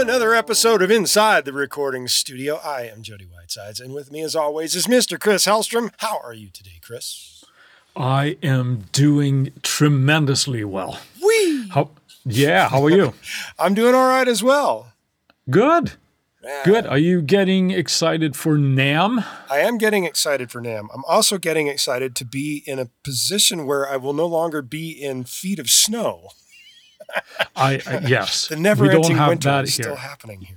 another episode of Inside the Recording Studio. I am Jody Whitesides, and with me, as always, is Mr. Chris Hellstrom. How are you today, Chris? I am doing tremendously well. Wee! How, yeah, how are you? I'm doing all right as well. Good. Yeah. Good. Are you getting excited for NAMM? I am getting excited for NAMM. I'm also getting excited to be in a position where I will no longer be in feet of snow. I, I yes. The we never-ending don't have winter that is here. still happening here.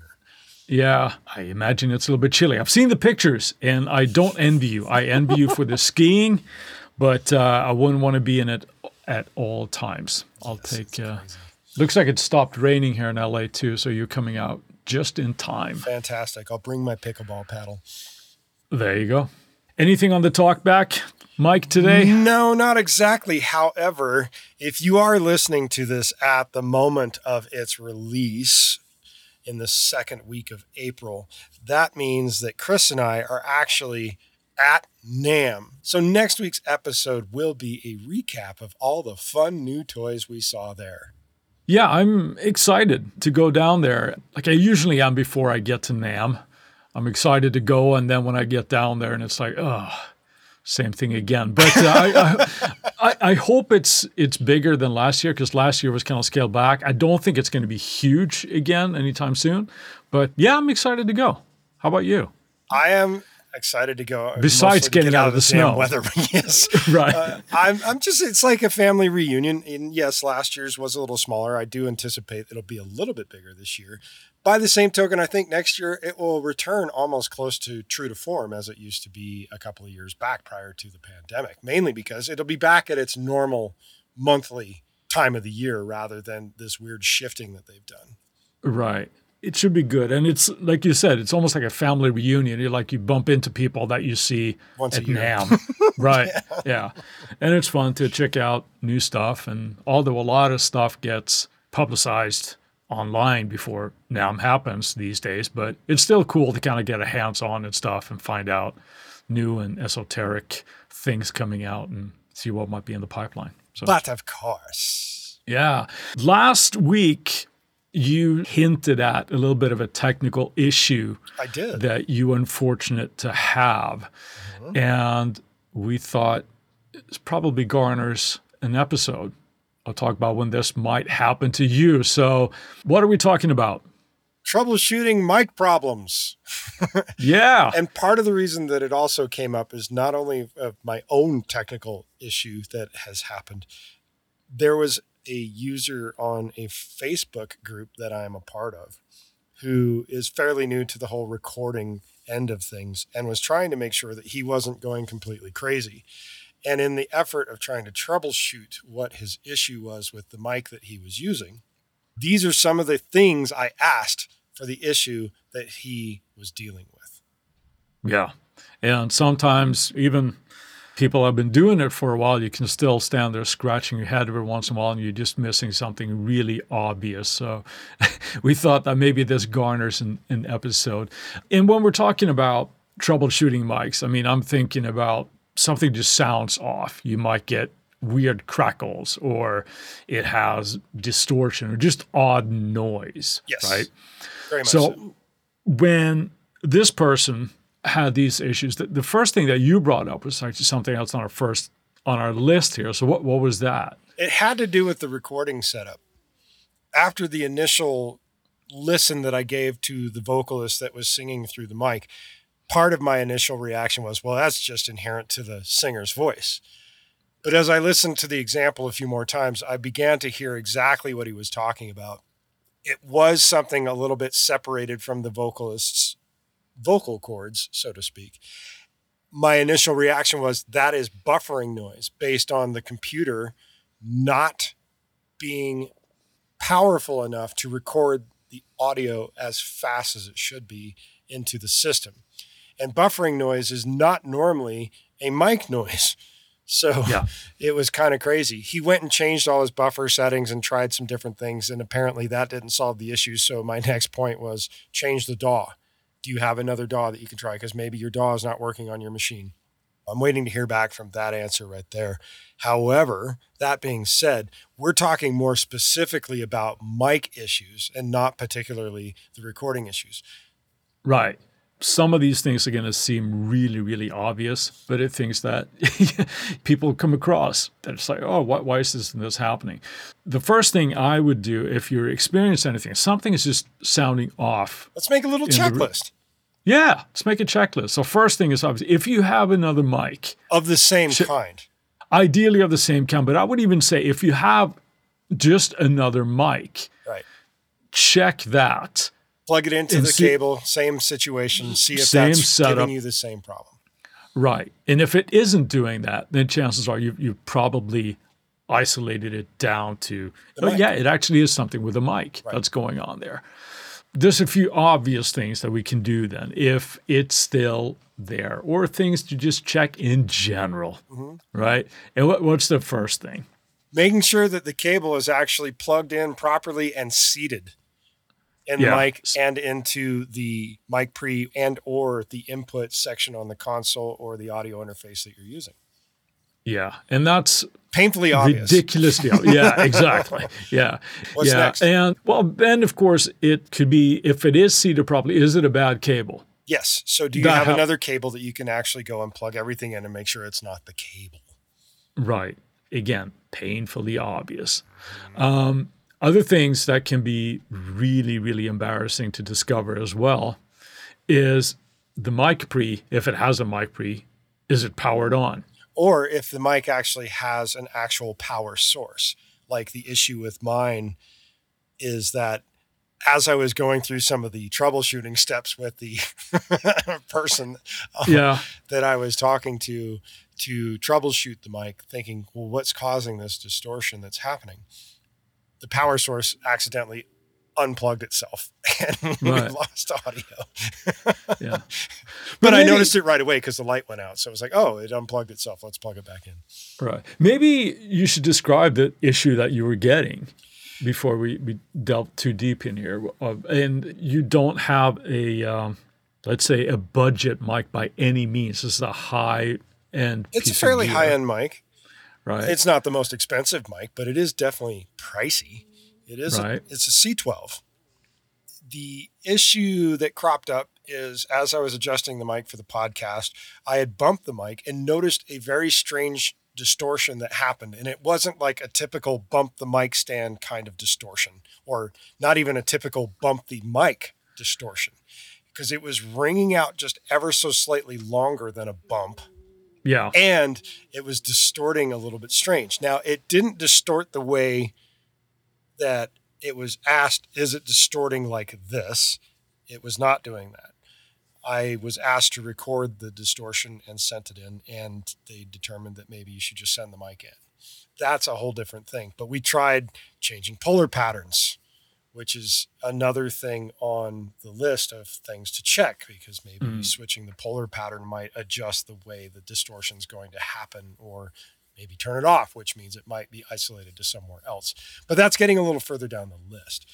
Yeah, I imagine it's a little bit chilly. I've seen the pictures, and I don't envy you. I envy you for the skiing, but uh, I wouldn't want to be in it at all times. I'll take. Uh, looks like it stopped raining here in LA too, so you're coming out just in time. Fantastic. I'll bring my pickleball paddle. There you go. Anything on the talk back, mic, today? No, not exactly. However, if you are listening to this at the moment of its release in the second week of April, that means that Chris and I are actually at NAMM. So next week's episode will be a recap of all the fun new toys we saw there. Yeah, I'm excited to go down there. Like I usually am before I get to NAMM. I'm excited to go, and then when I get down there, and it's like, oh, same thing again. But uh, I, I, I hope it's it's bigger than last year because last year was kind of scaled back. I don't think it's going to be huge again anytime soon. But yeah, I'm excited to go. How about you? I am excited to go. Besides getting get out of the damn snow. weather. yes. Right. Uh, I'm, I'm just, it's like a family reunion. And yes, last year's was a little smaller. I do anticipate it'll be a little bit bigger this year. By the same token, I think next year it will return almost close to true to form as it used to be a couple of years back prior to the pandemic, mainly because it'll be back at its normal monthly time of the year rather than this weird shifting that they've done. Right. It should be good. And it's like you said, it's almost like a family reunion. You're like you bump into people that you see Once at. NAMM. right. yeah. And it's fun to check out new stuff. And although a lot of stuff gets publicized online before NAMM happens these days, but it's still cool to kind of get a hands on and stuff and find out new and esoteric things coming out and see what might be in the pipeline. So But of course, yeah. Last week, you hinted at a little bit of a technical issue I did. that you were unfortunate to have. Mm-hmm. And we thought it probably garners an episode. I'll talk about when this might happen to you. So, what are we talking about? Troubleshooting mic problems. Yeah. And part of the reason that it also came up is not only of my own technical issue that has happened, there was a user on a Facebook group that I am a part of who is fairly new to the whole recording end of things and was trying to make sure that he wasn't going completely crazy. And in the effort of trying to troubleshoot what his issue was with the mic that he was using, these are some of the things I asked for the issue that he was dealing with. Yeah. And sometimes even people have been doing it for a while, you can still stand there scratching your head every once in a while and you're just missing something really obvious. So we thought that maybe this garners an, an episode. And when we're talking about troubleshooting mics, I mean, I'm thinking about something just sounds off. You might get weird crackles or it has distortion or just odd noise. Yes. Right. Very much so. So when this person had these issues, the, the first thing that you brought up was actually something else on our first on our list here. So what what was that? It had to do with the recording setup. After the initial listen that I gave to the vocalist that was singing through the mic, part of my initial reaction was, well, that's just inherent to the singer's voice. But as I listened to the example a few more times, I began to hear exactly what he was talking about. It was something a little bit separated from the vocalist's vocal cords, so to speak. My initial reaction was that is buffering noise based on the computer not being powerful enough to record the audio as fast as it should be into the system. And buffering noise is not normally a mic noise. So Yeah. it was kind of crazy. He went and changed all his buffer settings and tried some different things. And apparently that didn't solve the issue. So my next point was change the DAW. Do you have another DAW that you can try? Because maybe your DAW is not working on your machine. I'm waiting to hear back from that answer right there. However, that being said, we're talking more specifically about mic issues and not particularly the recording issues. Right. Some of these things are going to seem really, really obvious, but it things that people come across that it's like, oh, why, why is this, this happening? The first thing I would do if you're experiencing anything, something is just sounding off. Let's make a little checklist. Yeah, let's make a checklist. So first thing is obviously if you have another mic of the same sh- kind, ideally of the same kind, but I would even say if you have just another mic, right, check that. Plug it into the see, cable, same situation. See if same that's setup. giving you the same problem. Right, and if it isn't doing that, then chances are you you probably isolated it down to oh, yeah, it actually is something with a mic right. that's going on there there's a few obvious things that we can do then if it's still there, or things to just check in general, mm-hmm. right? And what, what's the first thing? Making sure that the cable is actually plugged in properly and seated in yeah. the mic and into the mic pre and or the input section on the console or the audio interface that you're using. Yeah, and that's painfully obvious. Ridiculously obvious. Yeah, exactly. Yeah. What's yeah. next? And well, then of course it could be if it is seated properly, is it a bad cable? Yes. So do you that have ha- another cable that you can actually go and plug everything in and make sure it's not the cable? Right. Again, painfully obvious. Um, other things that can be really, really embarrassing to discover as well is the mic pre, if it has a mic pre, is it powered on? or if the mic actually has an actual power source. Like the issue with mine is that as I was going through some of the troubleshooting steps with the person uh, yeah. that I was talking to to troubleshoot the mic, thinking, well, what's causing this distortion that's happening? The power source accidentally unplugged itself and right. lost audio. yeah. But, but maybe, I noticed it right away because the light went out. So it was like, oh, it unplugged itself. Let's plug it back in. Right. Maybe you should describe the issue that you were getting before we, we delve too deep in here. Uh, and you don't have a, um, let's say, a budget mic by any means. This is a high end. It's a fairly high end mic. Right. It's not the most expensive mic, but it is definitely pricey. It is right. a, it's a C12. The issue that cropped up is as I was adjusting the mic for the podcast, I had bumped the mic and noticed a very strange distortion that happened. And it wasn't like a typical bump the mic stand kind of distortion, or not even a typical bump the mic distortion, because it was ringing out just ever so slightly longer than a bump. Yeah. And it was distorting a little bit strange. Now, it didn't distort the way that it was asked, is it distorting like this? It was not doing that. I was asked to record the distortion and sent it in, and they determined that maybe you should just send the mic in. That's a whole different thing. But we tried changing polar patterns, which is another thing on the list of things to check because maybe mm. switching the polar pattern might adjust the way the distortion is going to happen or maybe turn it off, which means it might be isolated to somewhere else. But that's getting a little further down the list.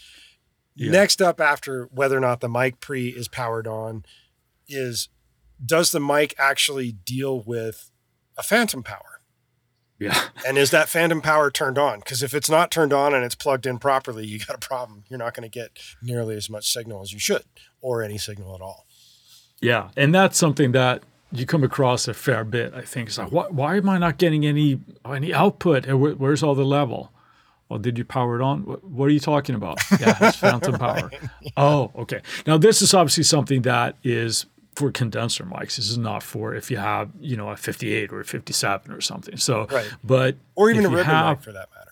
Yeah. Next up, after whether or not the mic pre is powered on, is does the mic actually deal with a phantom power? Yeah. And is that phantom power turned on? Because if it's not turned on and it's plugged in properly, you got a problem. You're not going to get nearly as much signal as you should, or any signal at all. Yeah. And that's something that you come across a fair bit. I think it's like, why, why am I not getting any any output? Where, where's all the level? Well, did you power it on? What, what are you talking about? Yeah, it's phantom power. yeah. Oh, okay. Now this is obviously something that is for condenser mics. This is not for if you have you know a 58 or a 57 or something. So, right. but or even a ribbon have, mic for that matter.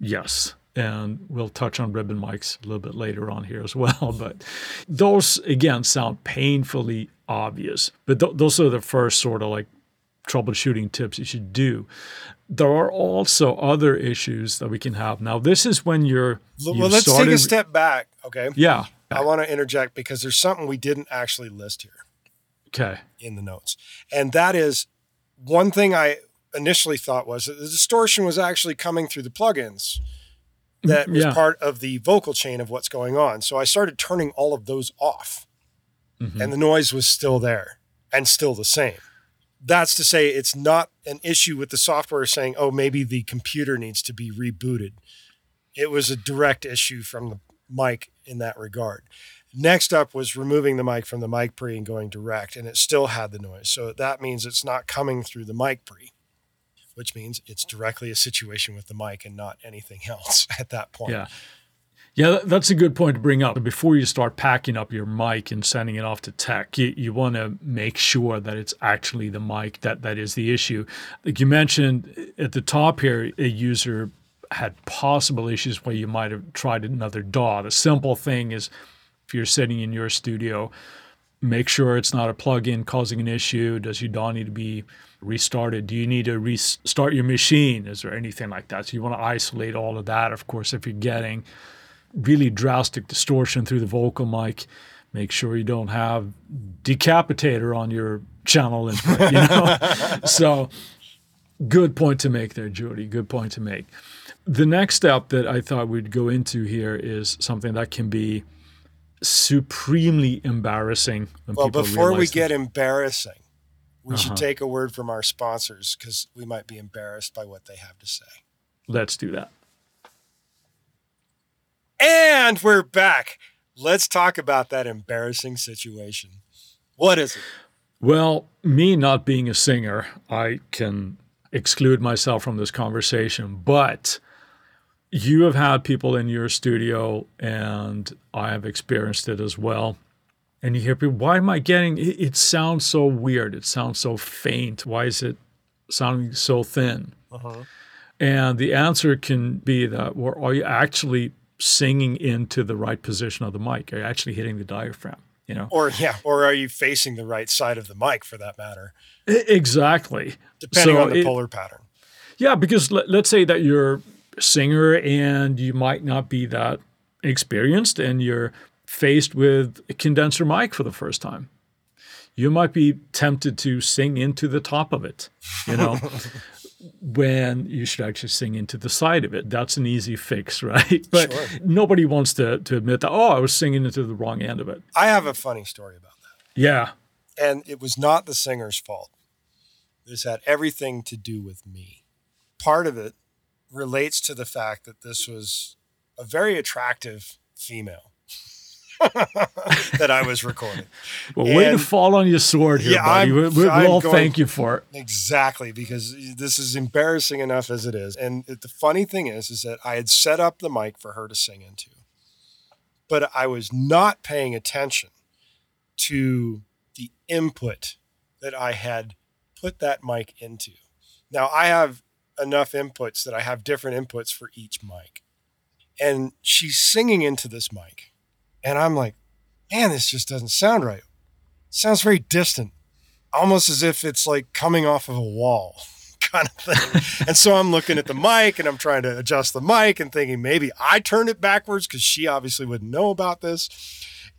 Yes, and we'll touch on ribbon mics a little bit later on here as well. But those again sound painfully obvious. But th- those are the first sort of like troubleshooting tips you should do. There are also other issues that we can have. Now, this is when you're. Well, let's started, take a step back. Okay. Yeah. I want to interject because there's something we didn't actually list here. Okay. In the notes. And that is one thing I initially thought was that the distortion was actually coming through the plugins that was yeah. part of the vocal chain of what's going on. So I started turning all of those off mm-hmm. and the noise was still there and still the same. That's to say, it's not an issue with the software saying, oh, maybe the computer needs to be rebooted. It was a direct issue from the mic in that regard. Next up was removing the mic from the mic pre and going direct, and it still had the noise. So that means it's not coming through the mic pre, which means it's directly a situation with the mic and not anything else at that point. Yeah. Yeah, that's a good point to bring up. Before you start packing up your mic and sending it off to tech, you, you want to make sure that it's actually the mic that, that is the issue. Like you mentioned at the top here, a user had possible issues where you might have tried another DAW. The simple thing is if you're sitting in your studio, make sure it's not a plug-in causing an issue. Does your DAW need to be restarted? Do you need to restart your machine? Is there anything like that? So you want to isolate all of that. Of course, if you're getting really drastic distortion through the vocal mic, make sure you don't have Decapitator on your channel input. You know, so good point to make there, Jody. Good point to make. The next step that I thought we'd go into here is something that can be supremely embarrassing. well, before we get embarrassing, we uh-huh. should take a word from our sponsors because we might be embarrassed by what they have to say. Let's do that. And we're back. Let's talk about that embarrassing situation. What is it? Well, me not being a singer, I can exclude myself from this conversation, but you have had people in your studio, and I have experienced it as well. And you hear people, why am I getting it? it sounds so weird. It sounds so faint. Why is it sounding so thin? Uh-huh. And the answer can be that, well, are you actually singing into the right position of the mic? Are you actually hitting the diaphragm? You know, or yeah, or are you facing the right side of the mic for that matter? Exactly. Depending so on the it, polar pattern. Yeah, because let, let's say that you're singer and you might not be that experienced and you're faced with a condenser mic for the first time. You might be tempted to sing into the top of it, you know, when you should actually sing into the side of it. That's an easy fix, right? But sure. nobody wants to, to admit that, oh, I was singing into the wrong end of it. I have a funny story about that. Yeah. And it was not the singer's fault. This had everything to do with me. Part of it relates to the fact that this was a very attractive female that I was recording. well, and, way to fall on your sword here, yeah, buddy. I'm, we'll all going, thank you for it. Exactly, because this is embarrassing enough as it is. And the funny thing is, is that I had set up the mic for her to sing into, but I was not paying attention to the input that I had put that mic into. Now I have enough inputs that I have different inputs for each mic. And she's singing into this mic. And I'm like, man, this just doesn't sound right. It sounds very distant, almost as if it's like coming off of a wall kind of thing. and so I'm looking at the mic and I'm trying to adjust the mic and thinking maybe I turned it backwards because she obviously wouldn't know about this.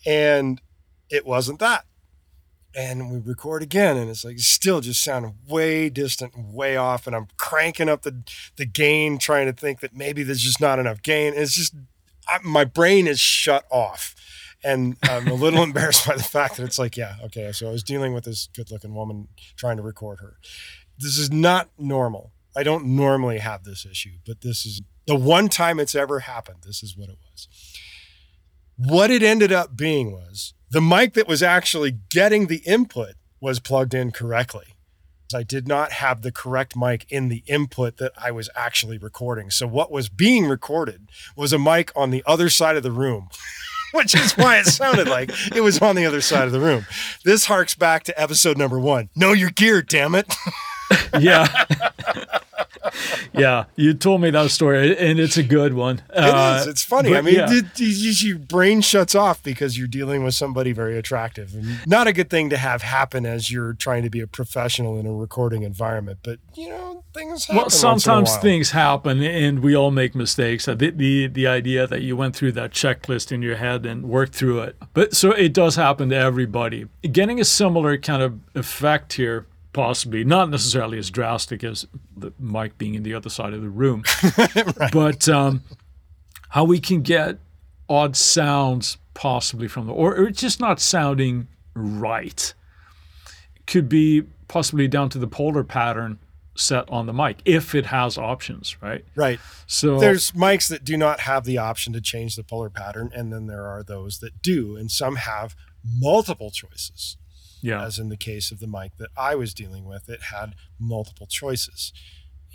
And it wasn't that and we record again and it's like still just sounding way distant way off and i'm cranking up the the gain trying to think that maybe there's just not enough gain. It's just I, my brain is shut off and i'm a little embarrassed by the fact that it's like yeah okay so i was dealing with this good looking woman trying to record her. This is not normal. I don't normally have this issue but this is the one time it's ever happened this is what it was. What it ended up being was the mic that was actually getting the input was plugged in correctly. I did not have the correct mic in the input that I was actually recording. So what was being recorded was a mic on the other side of the room. which is why it sounded like it was on the other side of the room. This harks back to episode number one. Know your gear, damn it. yeah. yeah, you told me that story, and it's a good one. It uh, is. It's funny. I mean, yeah. it, it, your brain shuts off because you're dealing with somebody very attractive, and not a good thing to have happen as you're trying to be a professional in a recording environment. But you know, things happen. Well, sometimes things happen, and we all make mistakes. The, the the idea that you went through that checklist in your head and worked through it, but so it does happen to everybody. Getting a similar kind of effect here possibly not necessarily as drastic as the mic being in the other side of the room, right. but um, how we can get odd sounds possibly from the or, or just not sounding right could be possibly down to the polar pattern set on the mic if it has options, right? Right. So There's mics that do not have the option to change the polar pattern, and then there are those that do, and some have multiple choices. Yeah, As in the case of the mic that I was dealing with, it had multiple choices.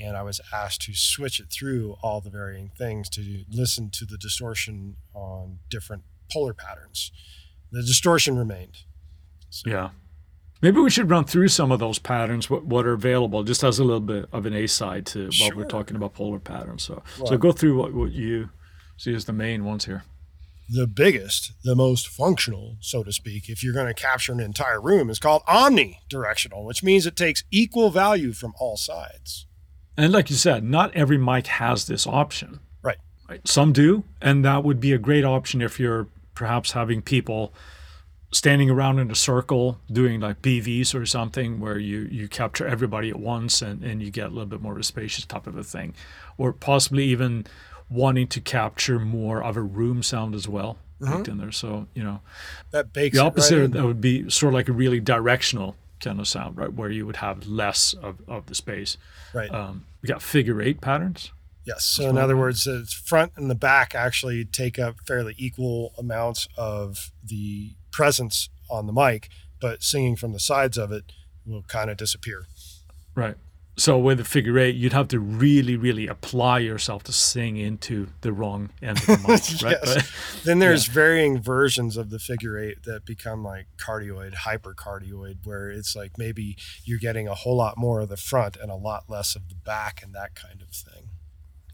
And I was asked to switch it through all the varying things to listen to the distortion on different polar patterns. The distortion remained. So, yeah. Maybe we should run through some of those patterns, what, what are available, just as a little bit of an A side to what we're talking about polar patterns. So, so go through what, what you see as the main ones here. The biggest, the most functional, so to speak, if you're going to capture an entire room, is called omnidirectional, which means it takes equal value from all sides. And like you said, not every mic has this option. Right. Right. Some do, and that would be a great option if you're perhaps having people standing around in a circle doing like BVs or something where you you capture everybody at once and, and you get a little bit more of a spacious type of a thing. Or possibly even wanting to capture more of a room sound as well baked in there. So, you know, That bakes the opposite right of that would be sort of like a really directional kind of sound, right? Where you would have less of, of the space. Right. Um, we got figure eight patterns. Yes. So in other words, the front and the back actually take up fairly equal amounts of the presence on the mic, but singing from the sides of it will kind of disappear. Right. So with the figure eight, you'd have to really, really apply yourself to sing into the wrong end of the mic, right? Yes. Right? Then there's varying versions of the figure eight that become like cardioid, hypercardioid, where it's like maybe you're getting a whole lot more of the front and a lot less of the back and that kind of thing.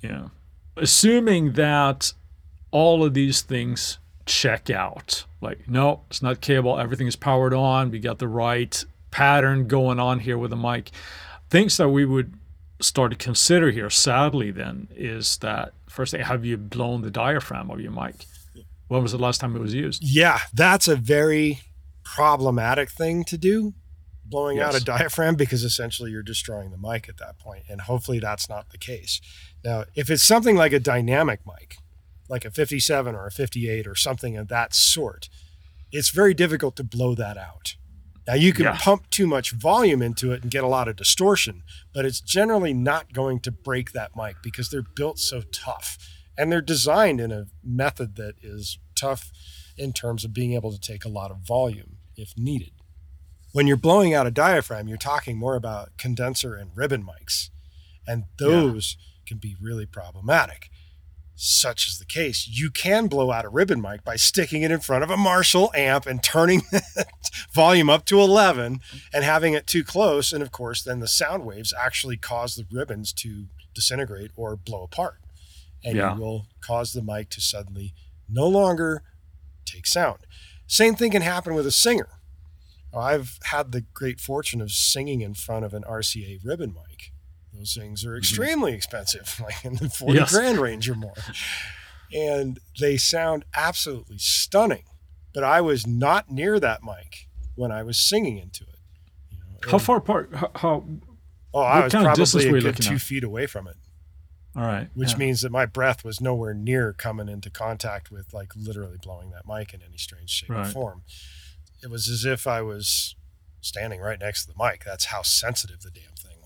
Yeah. Assuming that all of these things check out, like, no, it's not cable, everything is powered on, we got the right pattern going on here with the mic. Things that we would start to consider here, sadly, then, is that first thing, have you blown the diaphragm of your mic? When was the last time it was used? Yeah, that's a very problematic thing to do, blowing out a diaphragm, because essentially you're destroying the mic at that point, And hopefully that's not the case. Now, if it's something like a dynamic mic, like a 57 or a 58 or something of that sort, it's very difficult to blow that out. Now, you can Yeah. pump too much volume into it and get a lot of distortion, but it's generally not going to break that mic because they're built so tough and they're designed in a method that is tough in terms of being able to take a lot of volume if needed. When you're blowing out a diaphragm, you're talking more about condenser and ribbon mics, and those can be really problematic. Such is the case. You can blow out a ribbon mic by sticking it in front of a Marshall amp and turning the volume up to 11 and having it too close. And of course, then the sound waves actually cause the ribbons to disintegrate or blow apart. And Yeah. you will cause the mic to suddenly no longer take sound. Same thing can happen with a singer. I've had the great fortune of singing in front of an RCA ribbon mic. Those things are mm-hmm. extremely expensive, like in the 40 Yes. grand range or more. And they sound absolutely stunning. But I was not near that mic when I was singing into it. You know, How far apart? How, how Oh, I was probably a good two at? feet away from it, all right. which yeah. means that my breath was nowhere near coming into contact with like literally blowing that mic in any strange shape or form. It was as if I was standing right next to the mic. That's how sensitive the damn thing.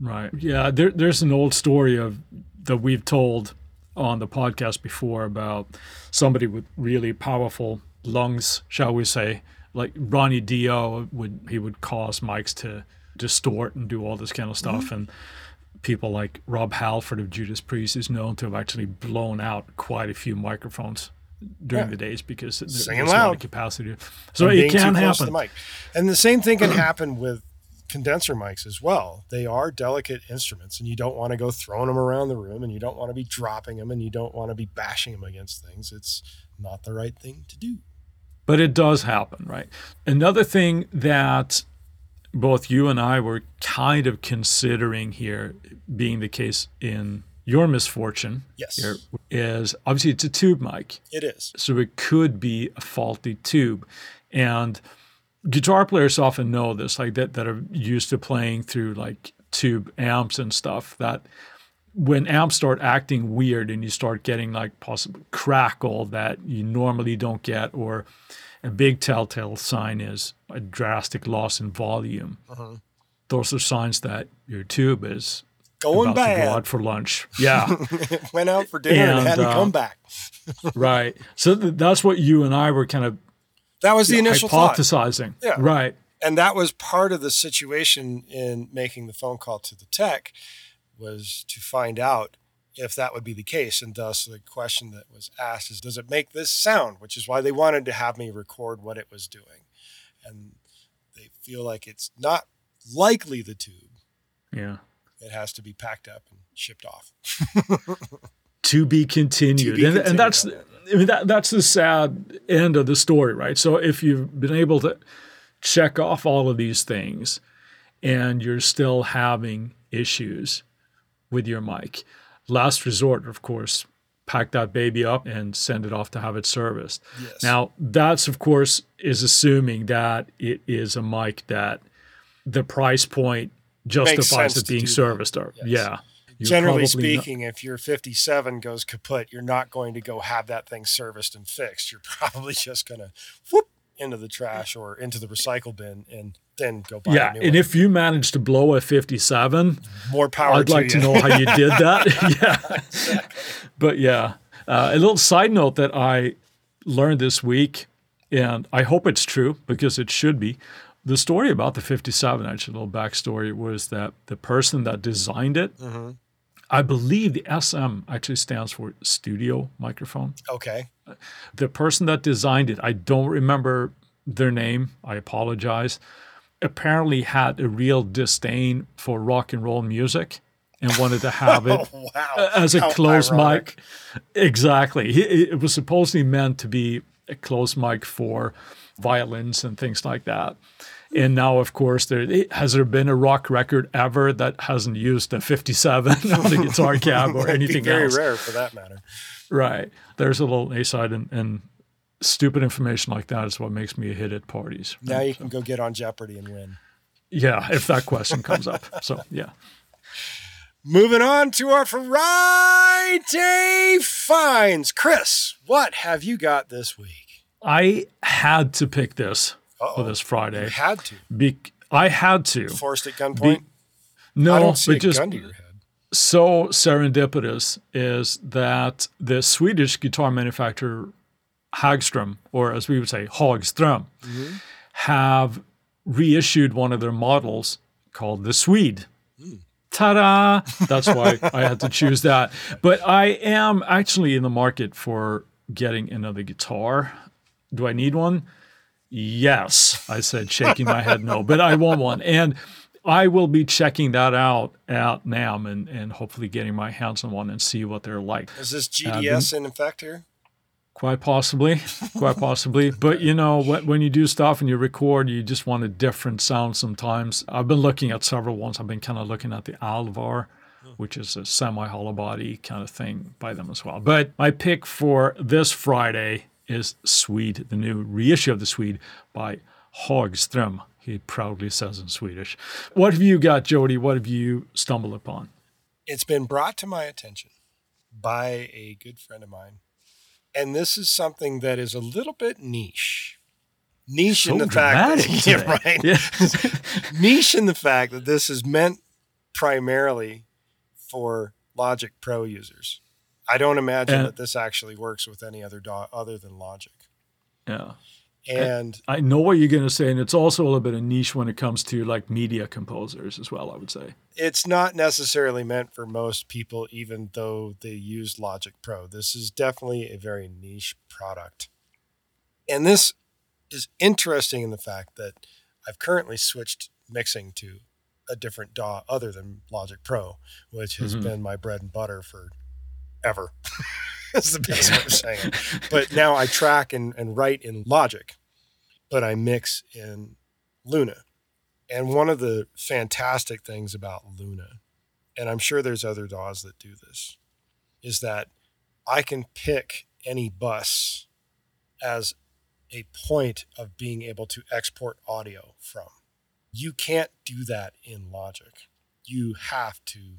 Right. Yeah. There, there's an old story of that we've told on the podcast before about somebody with really powerful lungs, shall we say, like Ronnie Dio would he would cause mics to distort and do all this kind of stuff, mm-hmm. and people like Rob Halford of Judas Priest is known to have actually blown out quite a few microphones during Yeah. the days because there's a lot of loud. capacity. So and it can happen. the mic. And the same thing can happen with condenser mics as well. They are delicate instruments, and you don't want to go throwing them around the room, and you don't want to be dropping them, and you don't want to be bashing them against things. It's not the right thing to do. but it does happen, right? Another thing that both you and I were kind of considering here being the case in your misfortune Yes, here is obviously it's a tube mic. it is. So it could be a faulty tube. And guitar players often know this, like that, that are used to playing through like tube amps and stuff, that when amps start acting weird and you start getting like possible crackle that you normally don't get, or a big telltale sign is a drastic loss in volume. Uh-huh. Those are signs that your tube is Going about to go bad. out for lunch. Yeah, Went out for dinner and, And, hadn't uh, come back. right. So th- that's what you and I were kind of That was the initial thought. hypothesizing. Yeah. Right. and that was part of the situation in making the phone call to the tech was to find out if that would be the case and thus the question that was asked is does it make this sound which is why they wanted to have me record what it was doing and they feel like it's not likely the tube Yeah. it has to be packed up and shipped off to be continued. To be and, continued and that's on that. I mean that that's the sad end of the story, right? So if you've been able to check off all of these things and you're still having issues with your mic, last resort, of course, pack that baby up and send it off to have it serviced. yes Now, that's of course is assuming that it is a mic that the price point justifies it being serviced. Or, Yes. Yeah. Generally probably not- speaking if your 57 goes kaput you're not going to go have that thing serviced and fixed you're probably just going to whoop into the trash or into the recycle bin and then go buy yeah, a new and one. if you manage to blow a 57, more power I'd to like to know how you did that. yeah. But yeah, uh, a little side note that I learned this week, and I hope it's true because it should be. The story about the 57, actually, a little backstory, was that the person that designed it, Mhm. I believe the SM actually stands for studio microphone. okay The person that designed it, I don't remember their name. I apologize. Apparently had a real disdain for rock and roll music and wanted to have it oh wow as a How closed ironic. mic. Exactly. It was supposedly meant to be a closed mic for violins and things like that. And now, of course, there has there been a rock record ever that hasn't used a 57 on the guitar cab or anything very else? Very rare for that matter Right. There's a little A side, and, and stupid information like that is what makes me a hit at parties. now you can go get on jeopardy and win Yeah, if that question comes up. So, yeah. moving on to our friday finds chris what have you got this week I had to pick this for Uh-oh. this you Friday. had to Be- I had to. forced at gunpoint No, don't see but just gun to your head so serendipitous is that the Swedish guitar manufacturer Hagström, or as we would say, Hagström, mm-hmm. have reissued one of their models called the Swede. Hmm. Ta-da! That's why I had to choose that. But I am actually in the market for getting another guitar. Do I need one? Yes, I said, shaking my head no, but I want one. And I will be checking that out at NAMM and, and hopefully getting my hands on one and see what they're like. is this uh, gds in effect here Quite possibly, quite possibly. But you know, when you do stuff and you record, you just want a different sound sometimes. I've been looking at several ones. I've been kind of looking at the Alvar, which is a semi hollow body kind of thing by them as well. But my pick for this Friday is Swede, the new reissue of the Swede by Hagström. He proudly says in Swedish. What have you got, Jody? What have you stumbled upon? it's been brought to my attention by a good friend of mine. And this is something that is a little bit niche. Niche in the fact that, yeah, right. Yeah. niche in the fact that this is meant primarily for Logic Pro users. I don't imagine And- that this actually works with any other DAW other than Logic. yeah. And I know what you're going to say, and it's also a little bit of niche when it comes to like media composers as well. I would say. it's not necessarily meant for most people, even though they use Logic Pro. This is definitely a very niche product. And this is interesting in the fact that I've currently switched mixing to a different DAW other than Logic Pro, which has Mhm. been my bread and butter for ever. That's the best way of saying it. But now I track and, and write in Logic, but I mix in Luna. And one of the fantastic things about Luna, and I'm sure there's other DAWs that do this, is that I can pick any bus as a point of being able to export audio from. You can't do that in Logic. You have to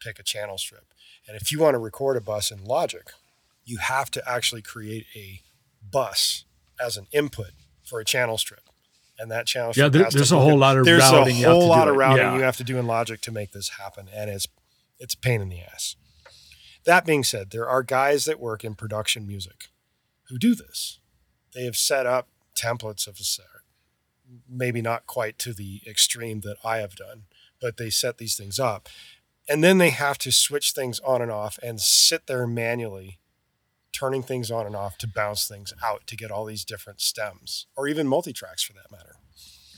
pick a channel strip. And if you want to record a bus in Logic, you have to actually create a bus as an input for a channel strip. And that channel Yeah, strip there- has to there's a whole it. lot of there's routing you a have whole to do lot of routing Yeah. you have to do in Logic to make this happen, and it's it's a pain in the ass. That being said, there are guys that work in production music who do this. They have set up templates of a maybe not quite to the extreme that I have done, but they set these things up. And then they have to switch things on and off and sit there manually turning things on and off to bounce things out to get all these different stems or even multi-tracks for that matter.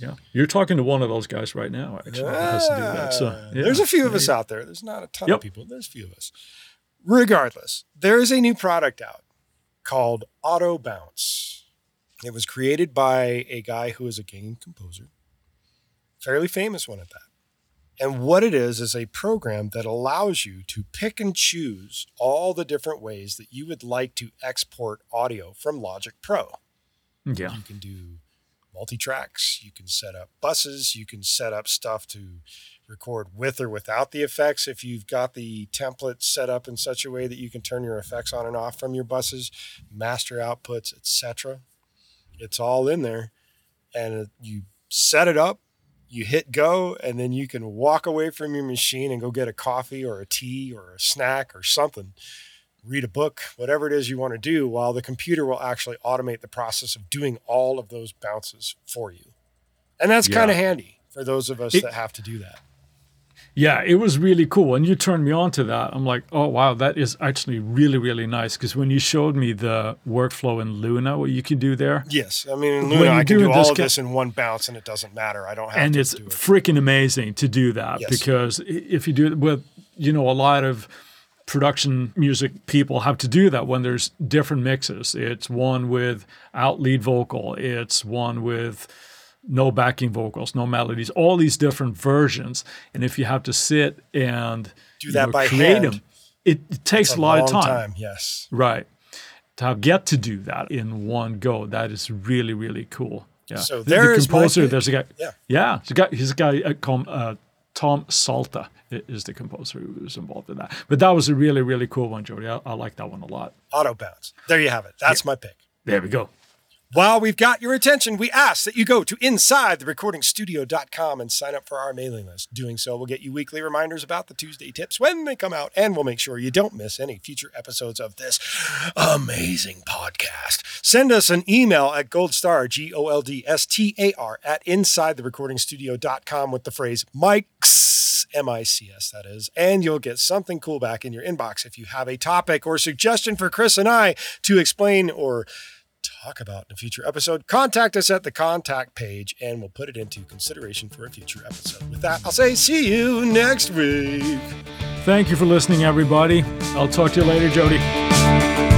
Yeah, you're talking to one of those guys right now. Actually, that has to do that. So Ah, yeah. There's a few of us out there. There's not a ton Yep. of people. There's a few of us. Regardless, there is a new product out called Auto Bounce. It was created by a guy who is a game composer, fairly famous one at that. And what it is is a program that allows you to pick and choose all the different ways that you would like to export audio from Logic Pro. Yeah, You can do multi tracks. You can set up buses. You can set up stuff to record with or without the effects. If you've got the template set up in such a way that you can turn your effects on and off from your buses, master outputs, etc. It's all in there, and you set it up. You hit go, and then you can walk away from your machine and go get a coffee or a tea or a snack or something read a book, whatever it is you want to do, while the computer will actually automate the process of doing all of those bounces for you. And that's Yeah. kind of handy for those of us It- that have to do that. Yeah, it was really cool. And you turned me on to that. I'm like, oh wow, that is actually really really nice. Because when you showed me the workflow in Luna, what you can do there, Yes. I mean, in Luna, I can do all this of this in one bounce and it doesn't matter. I don't have to. and it's it. freaking amazing to do that Yes. because if you do it with you know a lot of production music people have to do that when there's different mixes it's one with out lead vocal it's one with no backing vocals no melodies all these different versions and if you have to sit and Do that know, by create hand. them it, it takes It's a, lot of long time Yes. right to get to do that in one go that is really really cool yeah So The- there the is composer there's a guy Yeah. yeah, he's a guy. He's a guy uh, called uh, Tom Salta is the composer who was involved in that. But that was a really, really cool one, Jody. I, I like that one a lot. Auto bounce. There you have it. That's my pick. There we go. While we've got your attention, we ask that you go to InsideTheRecordingStudio.com and sign up for our mailing list. Doing so will get you weekly reminders about the Tuesday tips when they come out, and we'll make sure you don't miss any future episodes of this amazing podcast. Send us an email at goldstar, G O L D S T A R, at InsideTheRecordingStudio.com with the phrase mics, M I C S, that is, and you'll get something cool back in your inbox if you have a topic or suggestion for Chris and I to explain or talk about in a future episode, contact us at the contact page and we'll put it into consideration for a future episode. With that, I'll say see you next week. Thank you for listening, everybody. I'll talk to you later, Jody.